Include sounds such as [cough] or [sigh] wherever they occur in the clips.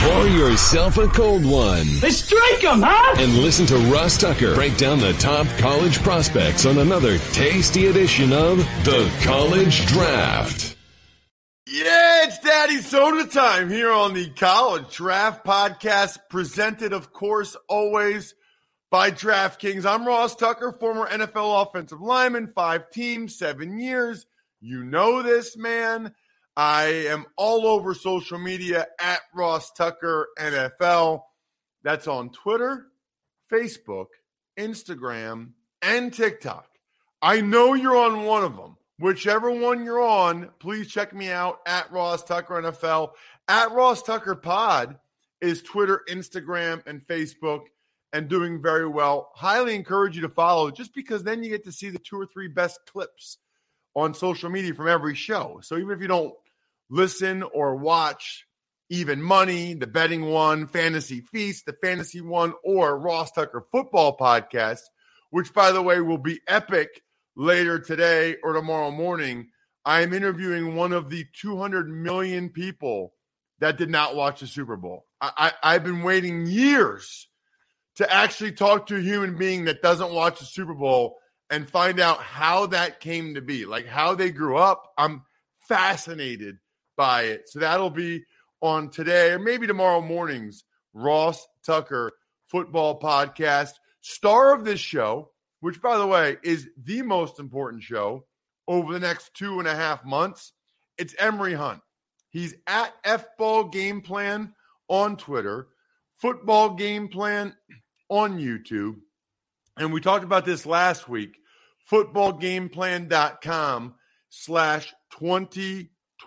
Pour yourself a cold one. Let's drink 'em, huh? And listen to Ross Tucker break down the top college prospects on another tasty edition of The College Draft. Yeah, it's Daddy Soda time here on the College Draft Podcast, presented, of course, always by DraftKings. I'm Ross Tucker, former NFL offensive lineman, five teams, seven years. You know this, man. I am all over social media at Ross Tucker NFL. That's on Twitter, Facebook, Instagram, and TikTok. I know you're on one of them. Whichever one you're on, please check me out at Ross Tucker NFL. At Ross Tucker Pod is Twitter, Instagram, and Facebook, and doing very well. Highly encourage you to follow just because then you get to see the two or three best clips on social media from every show. So even if you don't listen or watch even money, the betting one, fantasy feast, the fantasy one, or Ross Tucker football podcast, which by the way will be epic later today or tomorrow morning. I am interviewing one of the 200 million people that did not watch the Super Bowl. I, I, I've been waiting years to actually talk to a human being that doesn't watch the Super Bowl and find out how that came to be, like how they grew up. I'm fascinated by it. So that'll be on today or maybe tomorrow morning's Ross Tucker football podcast. Star of this show, which by the way is the most important show over the next two and a half months, it's Emory Hunt. He's at F Ball Game Plan on Twitter, Football Game Plan on YouTube. And we talked about this last week. Footballgameplan.com slash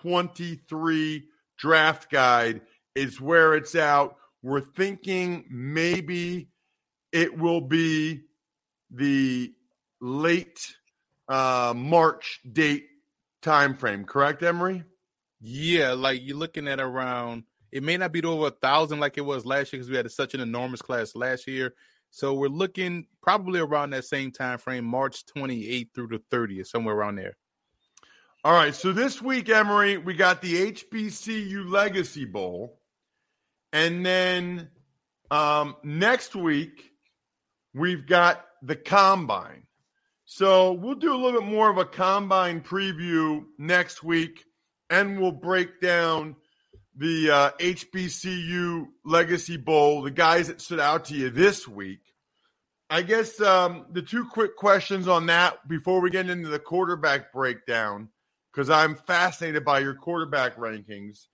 2023 draft guide is where it's out. We're thinking maybe it will be the late uh, March date time frame, correct, Emory? Yeah, like you're looking at around. It may not be over a thousand like it was last year because we had such an enormous class last year. So we're looking probably around that same time frame, March 28th through the 30th, somewhere around there. All right. So this week, Emory, we got the HBCU Legacy Bowl, and then um, next week we've got the Combine. So we'll do a little bit more of a Combine preview next week, and we'll break down the uh, HBCU Legacy Bowl, the guys that stood out to you this week. I guess um, the two quick questions on that before we get into the quarterback breakdown, because I'm fascinated by your quarterback rankings.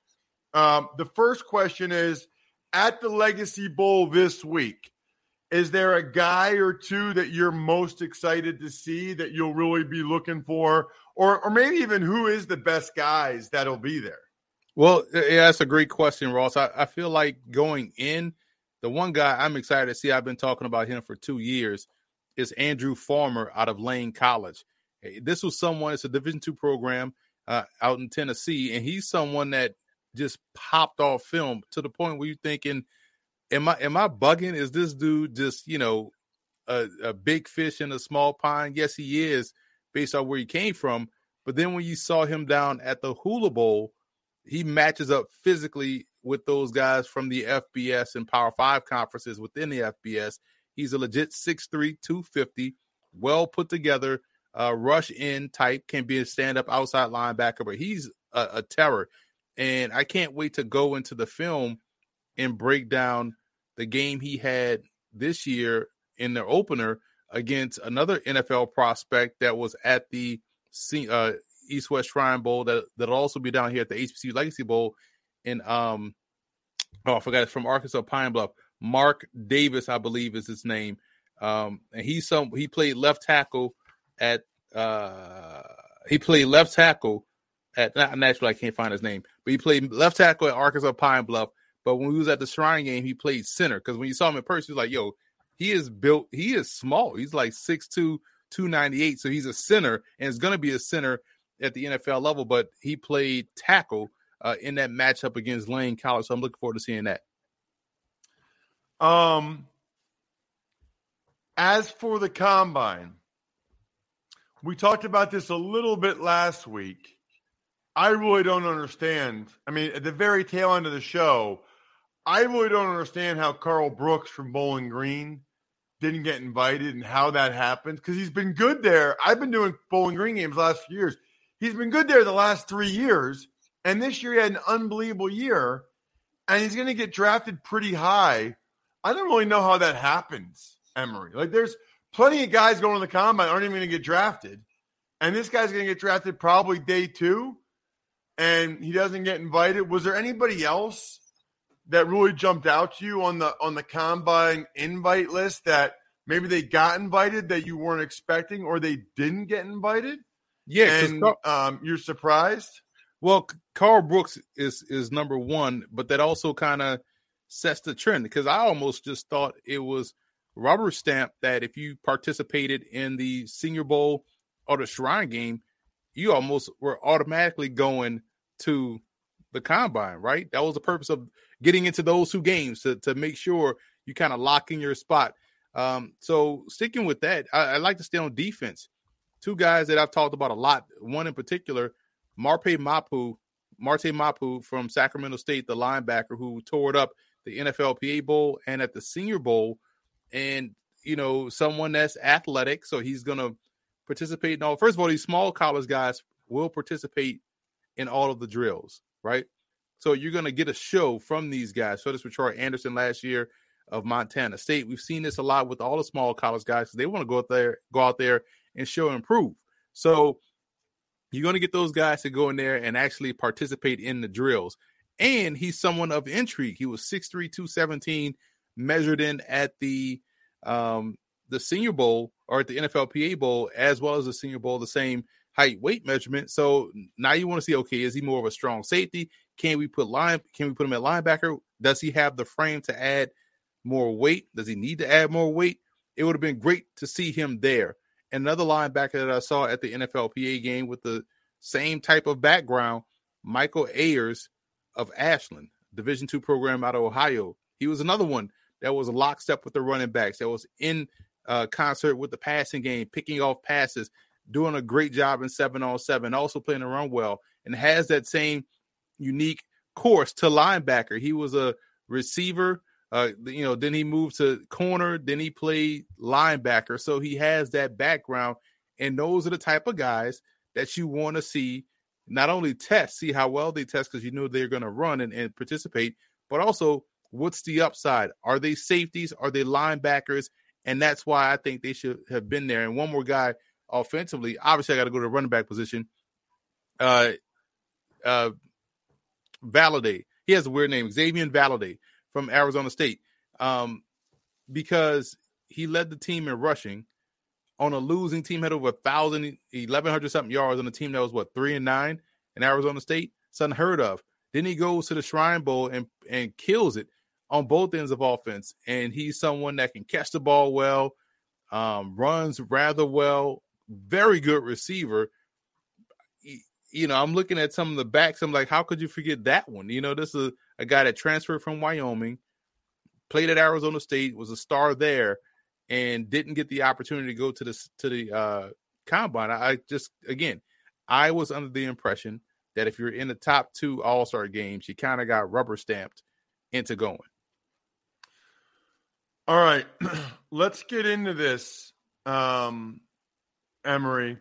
Um, the first question is at the Legacy Bowl this week, is there a guy or two that you're most excited to see that you'll really be looking for? Or, or maybe even who is the best guys that'll be there? Well, yeah, that's a great question, Ross. I, I feel like going in, the one guy I'm excited to see, I've been talking about him for two years, is Andrew Farmer out of Lane College. This was someone, it's a Division two program uh, out in Tennessee, and he's someone that just popped off film to the point where you're thinking, am I am I bugging? Is this dude just, you know, a, a big fish in a small pond? Yes, he is, based on where he came from. But then when you saw him down at the Hula Bowl, he matches up physically with those guys from the FBS and Power Five conferences within the FBS. He's a legit 6'3, 250, well put together, uh, rush in type, can be a stand up outside linebacker, but he's a, a terror. And I can't wait to go into the film and break down the game he had this year in the opener against another NFL prospect that was at the uh, East West Shrine Bowl that that'll also be down here at the HBCU Legacy Bowl And um oh I forgot it's from Arkansas Pine Bluff. Mark Davis, I believe, is his name. Um, and he's some he played left tackle at uh he played left tackle at not naturally I can't find his name, but he played left tackle at Arkansas Pine Bluff. But when we was at the Shrine game, he played center because when you saw him in person, he's like, yo, he is built, he is small. He's like 6'2, 298. So he's a center and going to be a center at the NFL level, but he played tackle uh, in that matchup against Lane College. So I'm looking forward to seeing that. Um, as for the combine, we talked about this a little bit last week. I really don't understand. I mean, at the very tail end of the show, I really don't understand how Karl Brooks from Bowling Green didn't get invited and how that happened because he's been good there. I've been doing Bowling Green games last few years. He's been good there the last three years. And this year he had an unbelievable year. And he's going to get drafted pretty high. I don't really know how that happens, Emory. Like, there's plenty of guys going to the combine aren't even going to get drafted. And this guy's going to get drafted probably day two. And he doesn't get invited. Was there anybody else that really jumped out to you on the on the combine invite list that maybe they got invited that you weren't expecting or they didn't get invited? Yeah, and um, you're surprised. Well, Karl Brooks is is number one, but that also kind of sets the trend because I almost just thought it was rubber stamp that if you participated in the Senior Bowl or the Shrine game, you almost were automatically going to the combine, right? That was the purpose of getting into those two games to, to make sure you kind of lock in your spot. Um, so sticking with that, I, I, like to stay on defense. Two guys that I've talked about a lot. One in particular, Marpe Mapu, Marte Mapu from Sacramento State, the linebacker who tore it up the NFLPA Bowl and at the Senior Bowl, and you know someone that's athletic, so he's gonna participate in all. First of all, these small college guys will participate in all of the drills, right? So you're going to get a show from these guys. So this with Troy Anderson last year of Montana State. We've seen this a lot with all the small college guys. They want to go out there, go out there and show and prove. So you're going to get those guys to go in there and actually participate in the drills. And he's someone of intrigue. He was 6'3, 217, measured in at the um, the Senior Bowl or at the NFLPA Bowl, as well as the Senior Bowl, the same height weight measurement. So now you want to see, okay, is he more of a strong safety? Can we put line? Can we put him at linebacker? Does he have the frame to add more weight? Does he need to add more weight? It would have been great to see him there. Another linebacker that I saw at the NFLPA game with the same type of background, Michael Ayers of Ashland, Division two program out of Ohio. He was another one that was lockstep with the running backs, that was in uh, concert with the passing game, picking off passes, doing a great job in seven on seven, also playing the run well, and has that same unique course to linebacker. He was a receiver. Uh, you know, then he moved to corner, then he played linebacker. So he has that background, and those are the type of guys that you want to see not only test, see how well they test because you know they're going to run and, and participate, but also what's the upside? Are they safeties? Are they linebackers? And that's why I think they should have been there. And one more guy offensively, obviously, I got to go to the running back position. Uh, uh, Valladay. He has a weird name, Xavier Valladay from Arizona State, um, because he led the team in rushing on a losing team, had over a thousand, eleven hundred something yards on a team that was what three and nine in Arizona State. It's unheard of. Then he goes to the Shrine Bowl and and kills it on both ends of offense. And he's someone that can catch the ball well, um, runs rather well, very good receiver you know, I'm looking at some of the backs. I'm like, how could you forget that one? You know, this is a, guy that transferred from Wyoming, played at Arizona State, was a star there, and didn't get the opportunity to go to the to the uh, combine. I, I just again, I was under the impression that if you're in the top two All Star games, you kind of got rubber stamped into going. All right, [clears throat] let's get into this, um, Emory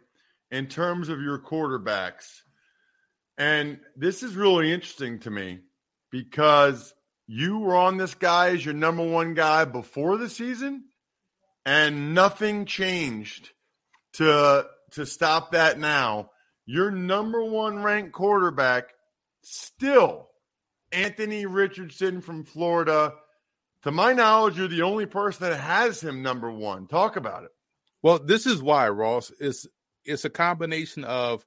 in terms of your quarterbacks. And this is really interesting to me because you were on this guy as your number one guy before the season, and nothing changed to to stop that now. Your number one ranked quarterback still Anthony Richardson from Florida. To my knowledge, you're the only person that has him number one. Talk about it. Well, this is why, Ross. Is it's a combination of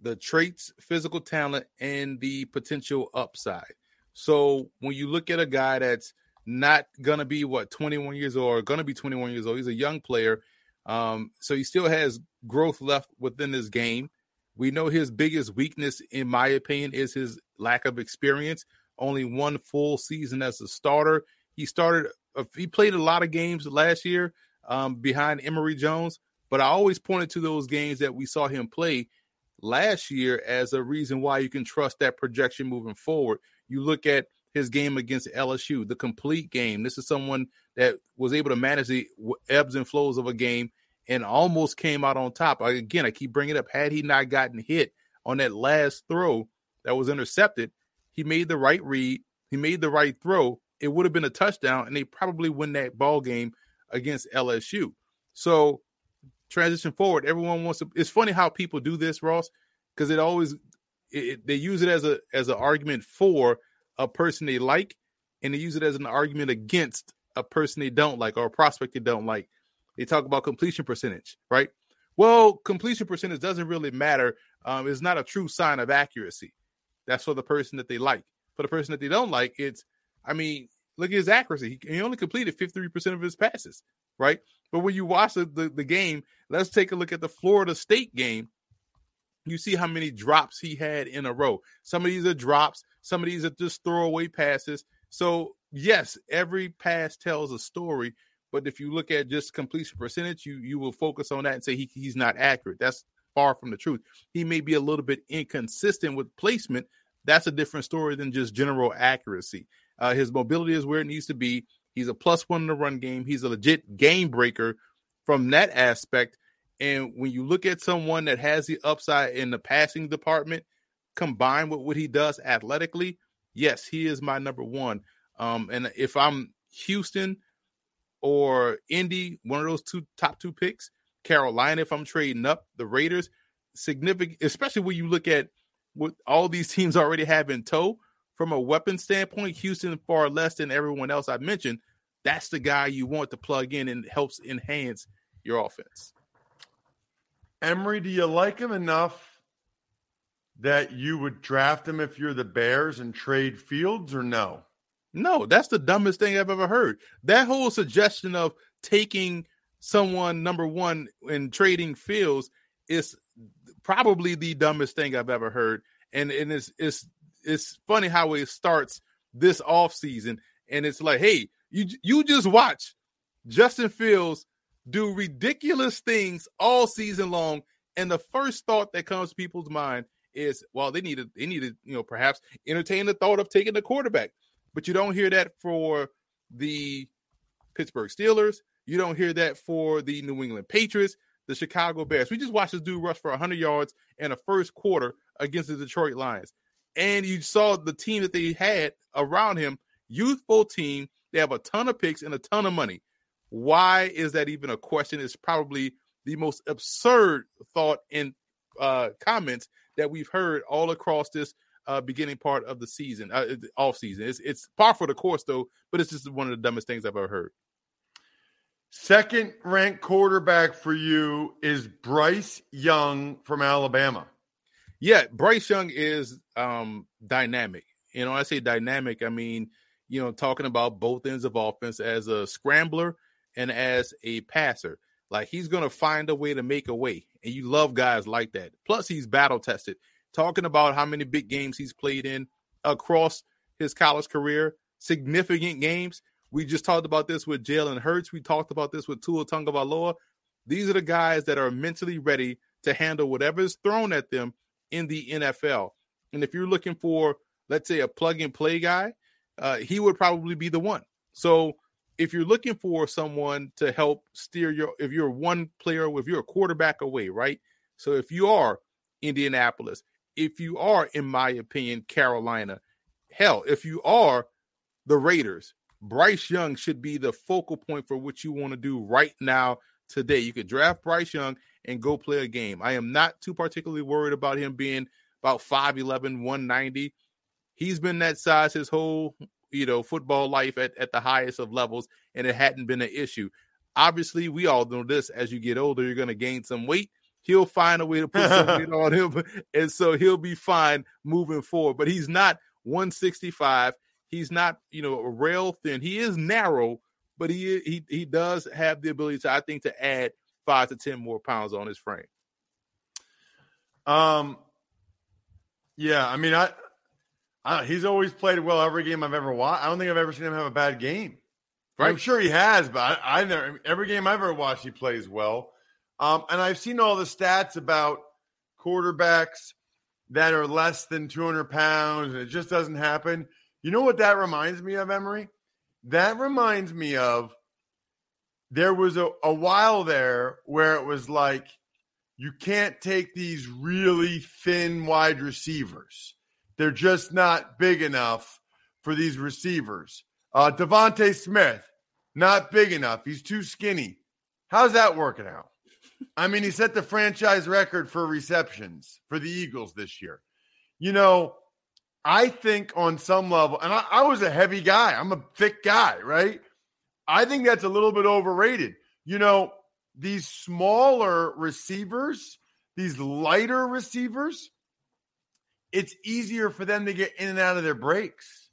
the traits, physical talent, and the potential upside. So when you look at a guy that's not gonna be what 21 years old or gonna be 21 years old, he's a young player. Um, so he still has growth left within his game. We know his biggest weakness, in my opinion, is his lack of experience. Only one full season as a starter. He started, uh, he played a lot of games last year um, behind Emory Jones, but I always pointed to those games that we saw him play last year as a reason why you can trust that projection moving forward. You look at his game against LSU, the complete game. This is someone that was able to manage the ebbs and flows of a game and almost came out on top. Again, I keep bringing it up, had he not gotten hit on that last throw that was intercepted, he made the right read, he made the right throw. It would have been a touchdown, and they probably win that ball game against LSU. So transition forward, everyone wants to. It's funny how people do this, Ross, because it always it, they use it as a as an argument for a person they like, and they use it as an argument against a person they don't like or a prospect they don't like. They talk about completion percentage, right? Well, completion percentage doesn't really matter. Um, it's not a true sign of accuracy. That's for the person that they like. For the person that they don't like, it's, I mean, look at his accuracy. He, he only completed 53% of his passes, right? But when you watch the, the, the game, let's take a look at the Florida State game. You see how many drops he had in a row. Some of these are drops, some of these are just throwaway passes. So, yes, every pass tells a story, but if you look at just completion percentage, you you will focus on that and say he, he's not accurate. That's far from the truth. He may be a little bit inconsistent with placement. That's a different story than just general accuracy. Uh, his mobility is where it needs to be. He's a plus one in the run game. He's a legit game breaker from that aspect. And when you look at someone that has the upside in the passing department, combined with what he does athletically, yes, he is my number one. Um, and if I'm Houston, or Indy, one of those two top two picks. Carolina, if I'm trading up, the Raiders, significant, especially when you look at what all these [laughs] teams already have in tow from a weapon standpoint. Houston far less than everyone else I've mentioned. That's the guy you want to plug in and helps enhance your offense. Emory, do you like him enough that you would draft him if you're the Bears and trade Fields or no? No, that's the dumbest thing I've ever heard. That whole suggestion of taking someone number one and trading Fields is probably the dumbest thing I've ever heard. And and it's it's it's funny how it starts this off season, and it's like, hey, you you just watch Justin Fields do ridiculous things all season long, and the first thought that comes to people's mind is, well, they need to they need to you know perhaps entertain the thought of taking the quarterback but you don't hear that for the Pittsburgh Steelers. You don't hear that for the New England Patriots, the Chicago Bears. We just watched this dude rush for 100 yards in the first quarter against the Detroit Lions. And you saw the team that they had around him, youthful team. They have a ton of picks and a ton of money. Why is that even a question? It's probably the most absurd thought in uh, comments that we've heard all across this uh, beginning part of the season, uh, off season. It's it's par for the course though, but it's just one of the dumbest things I've ever heard. Second ranked quarterback for you is Bryce Young from Alabama. Yeah, Bryce Young is um, dynamic. You know, I say dynamic, I mean, you know, talking about both ends of offense as a scrambler and as a passer. Like he's going to find a way to make a way. And you love guys like that. Plus, he's battle tested talking about how many big games he's played in across his college career, significant games. We just talked about this with Jalen Hurts. We talked about this with Tua Tagovailoa. These are the guys that are mentally ready to handle whatever is thrown at them in the NFL. And if you're looking for, let's say, a plug and play guy, uh, he would probably be the one. So if you're looking for someone to help steer your, if you're one player, if you're a quarterback away, right? So if you are Indianapolis, if you are, in my opinion, Carolina, hell, if you are the Raiders, Bryce Young should be the focal point for what you want to do right now today. You could draft Bryce Young and go play a game. I am not too particularly worried about him being about 5'11, 190. He's been that size his whole, you know, football life at, at the highest of levels, and it hadn't been an issue. Obviously, we all know this as you get older, you're going to gain some weight he'll find a way to put something [laughs] on him, and so he'll be fine moving forward. But he's not 165. He's not, you know, rail thin. He is narrow, but he he he does have the ability to, I think, to add five to ten more pounds on his frame. Um, yeah, I mean, I, I he's always played well every game I've ever watched. I don't think I've ever seen him have a bad game. Right. I'm sure he has, but I, I never every game I've ever watched, he plays well. Um, and I've seen all the stats about quarterbacks that are less than 200 pounds, and it just doesn't happen. You know what that reminds me of, Emory? That reminds me of there was a, a while there where it was like you can't take these really thin wide receivers. They're just not big enough for these receivers. Uh, DeVonta Smith, not big enough. He's too skinny. How's that working out? I mean, he set the franchise record for receptions for the Eagles this year. You know, I think on some level, and I, I was a heavy guy, I'm a thick guy, right? I think that's a little bit overrated. You know, these smaller receivers, these lighter receivers, it's easier for them to get in and out of their breaks.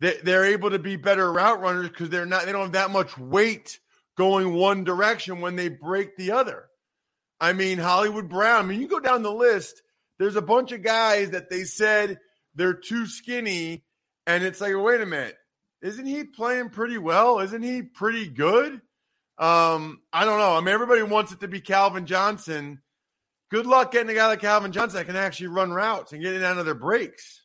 They, they're able to be better route runners because they're not, they don't have that much weight going one direction when they break the other. I mean, Hollywood Brown, I mean, you go down the list, there's a bunch of guys that they said they're too skinny. And it's like, wait a minute, isn't he playing pretty well? Isn't he pretty good? Um, I don't know. I mean, everybody wants it to be Calvin Johnson. Good luck getting a guy like Calvin Johnson that can actually run routes and get in out of their breaks.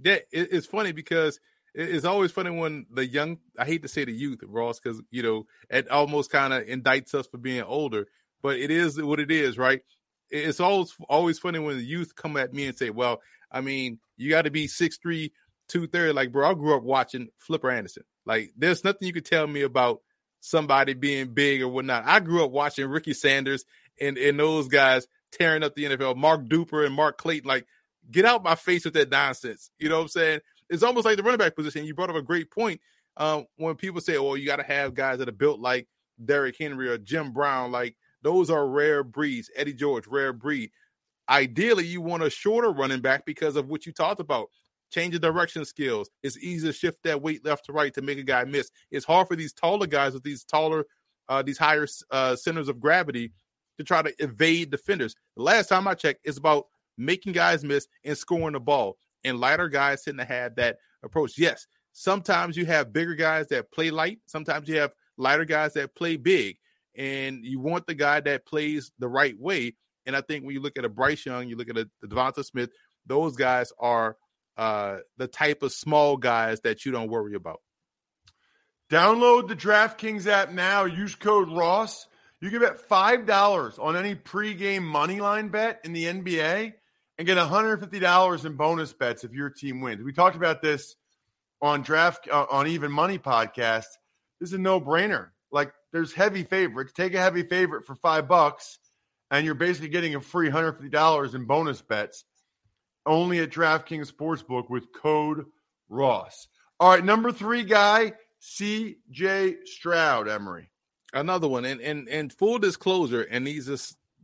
Yeah, it's funny because it's always funny when the young I hate to say the youth, Ross, because you know, it almost kind of indicts us for being older, but it is what it is, right? It's always always funny when the youth come at me and say, Well, I mean, you got to be 6'3, 230. Like, bro, I grew up watching Flipper Anderson. Like, there's nothing you could tell me about somebody being big or whatnot. I grew up watching Ricky Sanders and, and those guys tearing up the NFL, Mark Duper and Mark Clayton. Like, get out my face with that nonsense. You know what I'm saying? It's almost like the running back position. You brought up a great point. Um, when people say, "Well, you got to have guys that are built like Derrick Henry or Jim Brown," like those are rare breeds. Eddie George, rare breed. Ideally, you want a shorter running back because of what you talked about. Change of direction skills. It's easy to shift that weight left to right to make a guy miss. It's hard for these taller guys with these taller, uh, these higher uh, centers of gravity to try to evade defenders. The last time I checked, it's about making guys miss and scoring the ball. And lighter guys tend to have that approach. Yes, sometimes you have bigger guys that play light. Sometimes you have lighter guys that play big. And you want the guy that plays the right way. And I think when you look at a Bryce Young, you look at a, a DeVonta Smith, those guys are uh, the type of small guys that you don't worry about. Download the DraftKings app now. Use code Ross. You can bet five dollars on any pregame money line bet in the NBA and get $150 in bonus bets if your team wins. We talked about this on draft uh, on even money podcast. This is a no brainer. Like there's heavy favorites. Take a heavy favorite for five bucks and you're basically getting a free $150 in bonus bets only at DraftKings Sportsbook with code Ross. All right, number three guy, CJ Stroud, Emory. Another one. And and and full disclosure, and these are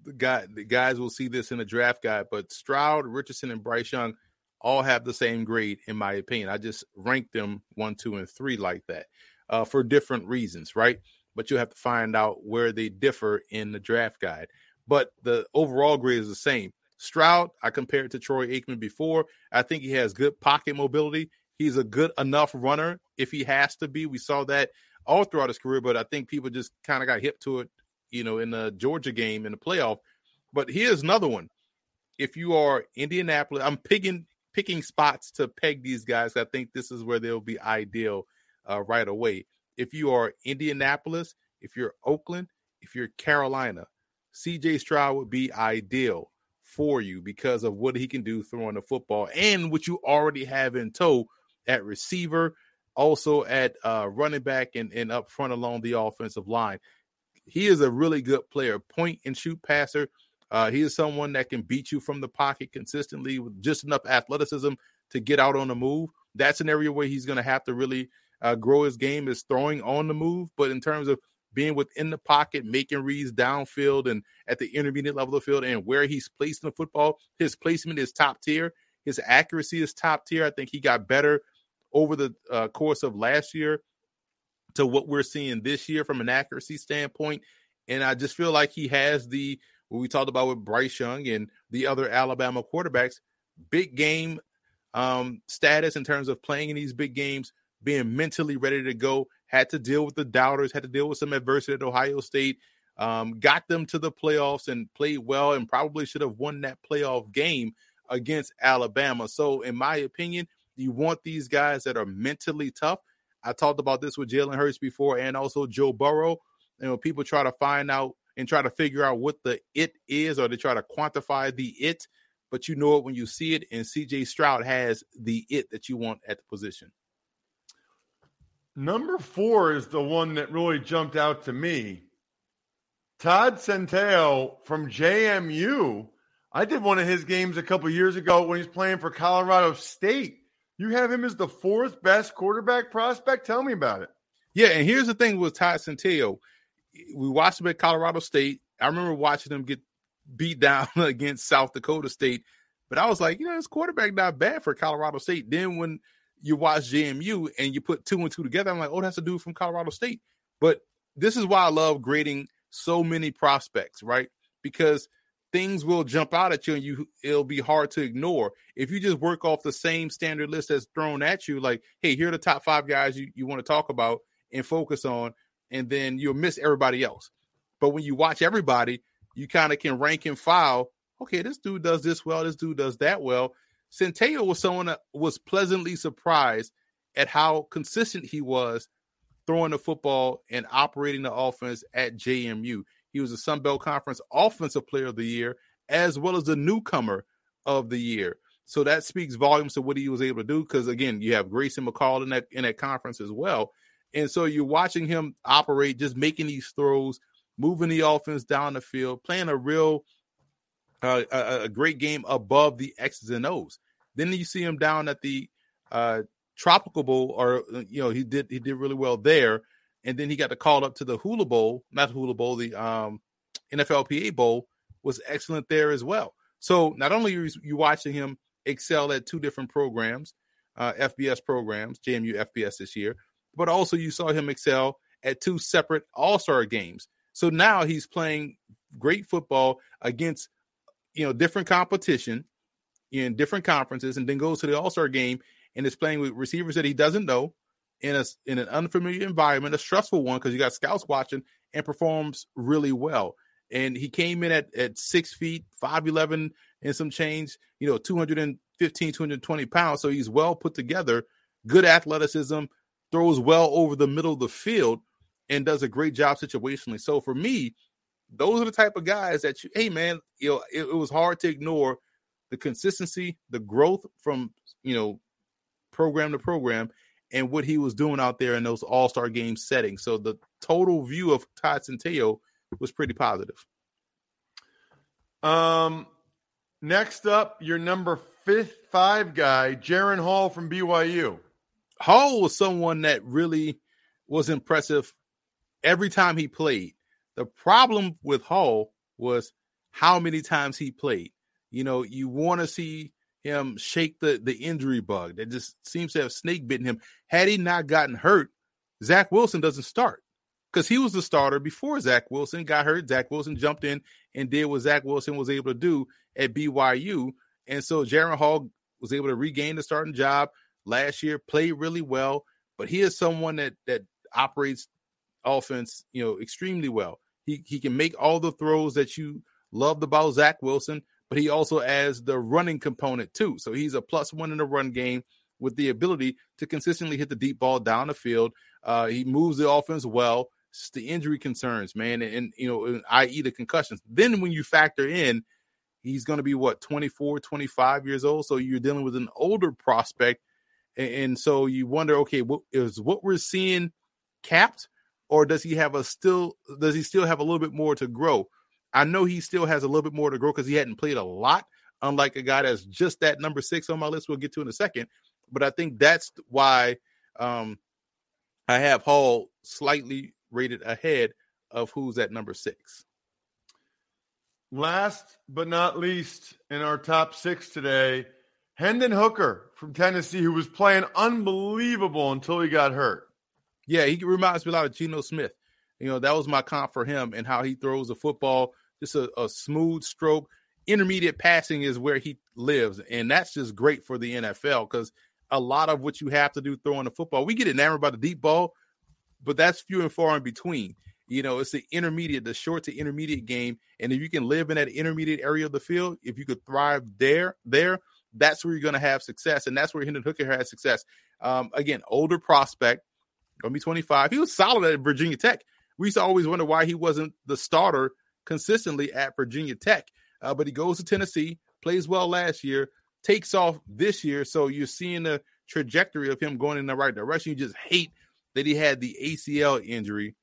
the guy the guys will see this in the draft guide, but Stroud, Richardson, and Bryce Young all have the same grade, in my opinion. I just ranked them one, two, and three like that uh, for different reasons, right? But you have to find out where they differ in the draft guide but the overall grade is the same. Stroud, I compared to Troy Aikman before. I think he has good pocket mobility. He's a good enough runner if he has to be. We saw that all throughout his career, but I think people just kind of got hip to it, you know, in the Georgia game in the playoff. But here's another one. If you are Indianapolis, I'm picking picking spots to peg these guys. I think this is where they'll be ideal uh, right away. If you are Indianapolis, if you're Oakland, if you're Carolina, CJ Stroud would be ideal for you because of what he can do throwing the football and what you already have in tow at receiver, also at uh, running back and, and up front along the offensive line. He is a really good player, point and shoot passer. Uh, he is someone that can beat you from the pocket consistently with just enough athleticism to get out on the move. That's an area where he's going to have to really uh, grow his game is throwing on the move. But in terms of being within the pocket, making reads downfield and at the intermediate level of the field, and where he's placed in the football. His placement is top tier. His accuracy is top tier. I think he got better over the uh, course of last year to what we're seeing this year from an accuracy standpoint. And I just feel like he has the what we talked about with Bryce Young and the other Alabama quarterbacks, big game um, status in terms of playing in these big games, being mentally ready to go. Had to deal with the doubters, had to deal with some adversity at Ohio State, um, got them to the playoffs and played well, and probably should have won that playoff game against Alabama. So, in my opinion, you want these guys that are mentally tough. I talked about this with Jalen Hurts before and also Joe Burrow. You know, people try to find out and try to figure out what the it is, or they try to quantify the it, but you know it when you see it. And CJ Stroud has the it that you want at the position. Number four is the one that really jumped out to me. Todd Centeio from JMU. I did one of his games a couple years ago when he's playing for Colorado State. You have him as the fourth best quarterback prospect. Tell me about it. Yeah, and here's the thing with Todd Centeio. We watched him at Colorado State. I remember watching him get beat down [laughs] against South Dakota State, but I was like, you know, this quarterback not bad for Colorado State. Then when you watch JMU and you put two and two together, I'm like, oh, that's a dude from Colorado State. But this is why I love grading so many prospects, right? Because things will jump out at you and you it'll be hard to ignore. If you just work off the same standard list that's thrown at you, like, hey, here are the top five guys you, you want to talk about and focus on, and then you'll miss everybody else. But when you watch everybody, you kind of can rank and file. Okay, this dude does this well, this dude does that well. Centeio was someone that was pleasantly surprised at how consistent he was throwing the football and operating the offense at JMU. He was the Sun Belt Conference Offensive Player of the Year, as well as the newcomer of the year. So that speaks volumes to what he was able to do. Because again, you have Grayson McCall in that in that conference as well. And so you're watching him operate, just making these throws, moving the offense down the field, playing a real uh, a, a, great game above the X's and O's. Then you see him down at the uh, Tropical Bowl, or uh, you know he did he did really well there, and then he got the call up to the Hula Bowl, not Hula Bowl, the um, NFLPA Bowl was excellent there as well. So not only are you watching him excel at two different programs, uh, FBS programs, JMU FBS this year, but also you saw him excel at two separate All Star games. So now he's playing great football against you know different competition in different conferences, and then goes to the All Star game and is playing with receivers that he doesn't know in a in an unfamiliar environment, a stressful one because you got scouts watching, and performs really well. And he came in at at six feet, five eleven, and some change. You know, 215, 220 pounds. So he's well put together, good athleticism, throws well over the middle of the field, and does a great job situationally. So for me, those are the type of guys that you, hey man, you know, it, it was hard to ignore the consistency, the growth from you know program to program, and what he was doing out there in those All Star game settings. So the total view of Todd Centeio was pretty positive. Um, next up, your number fifth five guy, Jaren Hall from BYU. Hall was someone that really was impressive every time he played. The problem with Hall was how many times he played. You know, you want to see him shake the the injury bug that just seems to have snake bitten him. Had he not gotten hurt, Zach Wilson doesn't start because he was the starter before Zach Wilson got hurt. Zach Wilson jumped in and did what Zach Wilson was able to do at BYU, and so Jaren Hall was able to regain the starting job last year. Played really well, but he is someone that that operates offense, you know, extremely well. He he can make all the throws that you loved about Zach Wilson, but he also adds the running component too. So he's a plus one in the run game with the ability to consistently hit the deep ball down the field. Uh, he moves the offense well. It's the injury concerns, man, and, and you know, i.e. the concussions. Then when you factor in, he's going to be what 24, 25 years old. So you're dealing with an older prospect, and, and so you wonder, okay, what is what we're seeing capped, or does he have a still? Does he still have a little bit more to grow? I know he still has a little bit more to grow because he hadn't played a lot, unlike a guy that's just that number six on my list. We'll get to in a second. But I think that's why um, I have Hall slightly rated ahead of who's at number six. Last but not least in our top six today, Hendon Hooker from Tennessee, who was playing unbelievable until he got hurt. Yeah, he reminds me a lot of Geno Smith. You know, that was my comp for him and how he throws the football. Just a, a smooth stroke. Intermediate passing is where he lives. And that's just great for the NFL because a lot of what you have to do throwing the football, we get enamored by the deep ball, but that's few and far in between. You know, it's the intermediate, the short to intermediate game. And if you can live in that intermediate area of the field, if you could thrive there, there, that's where you're going to have success. And that's where Hendon Hooker had success. Um, again, older prospect, gonna be 25. He was solid at Virginia Tech. We used to always wonder why he wasn't the starter consistently at Virginia Tech. Uh, but he goes to Tennessee, plays well last year, takes off this year. So you're seeing the trajectory of him going in the right direction. You just hate that he had the ACL injury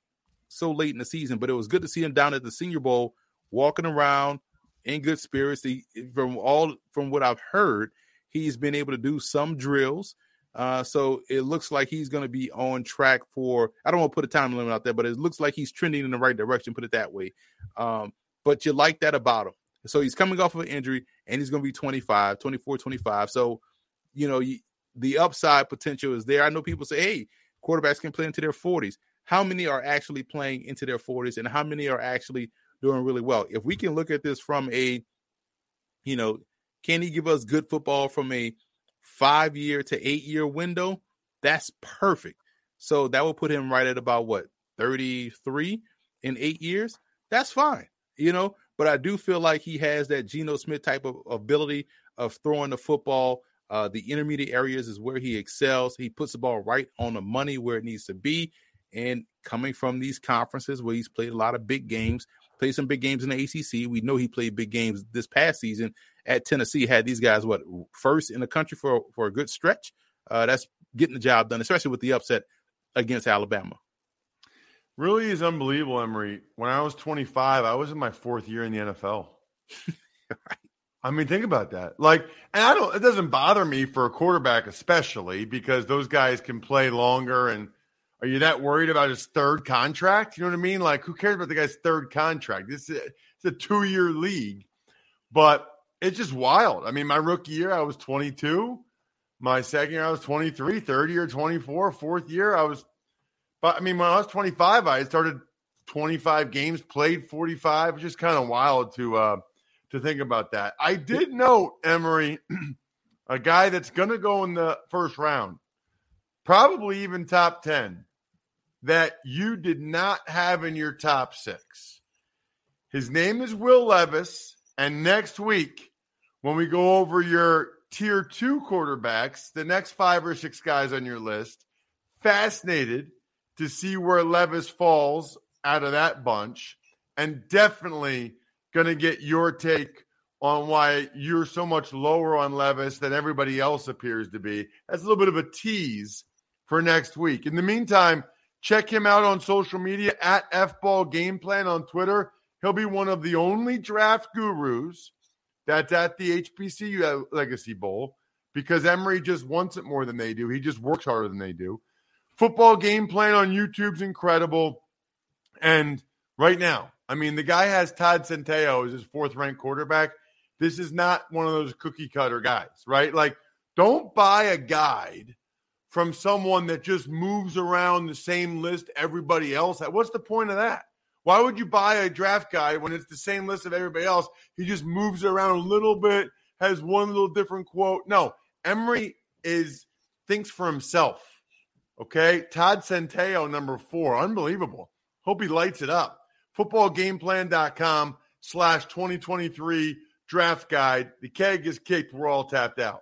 so late in the season, but it was good to see him down at the Senior Bowl, walking around in good spirits. He, from all from what I've heard, he's been able to do some drills. Uh, so it looks like he's going to be on track for. I don't want to put a time limit out there, but it looks like he's trending in the right direction. Put it that way. Um, but you like that about him. So he's coming off of an injury and he's going to be 25, 24, 25. So, you know, you, the upside potential is there. I know people say, hey, quarterbacks can play into their 40s. How many are actually playing into their 40s and how many are actually doing really well? If we can look at this from a, you know, can he give us good football from a five year to eight year window? That's perfect. So that will put him right at about what, 33 in eight years? That's fine, you know, but I do feel like he has that Geno Smith type of ability of throwing the football. Uh, the intermediate areas is where he excels. He puts the ball right on the money where it needs to be. And coming from these conferences where he's played a lot of big games, played some big games in the ACC. We know he played big games this past season at Tennessee. Had these guys what first in the country for for a good stretch. Uh, that's getting the job done, especially with the upset against Alabama. Really is unbelievable, Emory. When I was 25, I was in my fourth year in the NFL. right. [laughs] I mean, think about that. Like, and I don't, it doesn't bother me for a quarterback, especially because those guys can play longer. And are you that worried about his third contract? You know what I mean? Like, who cares about the guy's third contract? This is it's a two year league, but it's just wild. I mean, my rookie year, I was 22. My second year, I was 23. Third year, 24. Fourth year, I was but I mean, when I was 25, I started 25 games, played 45. It's just kind of wild to uh, to think about that. I did note Emory, [clears throat] a guy that's going to go in the first round, probably even top 10, that you did not have in your top six. His name is Will Levis, and next week when we go over your tier two quarterbacks, the next five or six guys on your list, fascinated to see where Levis falls out of that bunch, and definitely going to get your take on why you're so much lower on Levis than everybody else appears to be. That's a little bit of a tease for next week. In the meantime, check him out on social media at FBall Game Plan on Twitter. He'll be one of the only draft gurus that's at the HBCU uh, Legacy Bowl because Emory just wants it more than they do. He just works harder than they do. Football game plan on YouTube's incredible. And right now, I mean, the guy has Todd Centeio as his fourth ranked quarterback. This is not one of those cookie cutter guys, right? Like, don't buy a guide from someone that just moves around the same list everybody else. What's the point of that? Why would you buy a draft guide when it's the same list of everybody else? He just moves around a little bit, has one little different quote. No, Emory is thinks for himself. Okay. Todd Centeio, number four. Unbelievable. Hope he lights it up. Footballgameplan.com slash 2023 draft guide. The keg is kicked. We're all tapped out.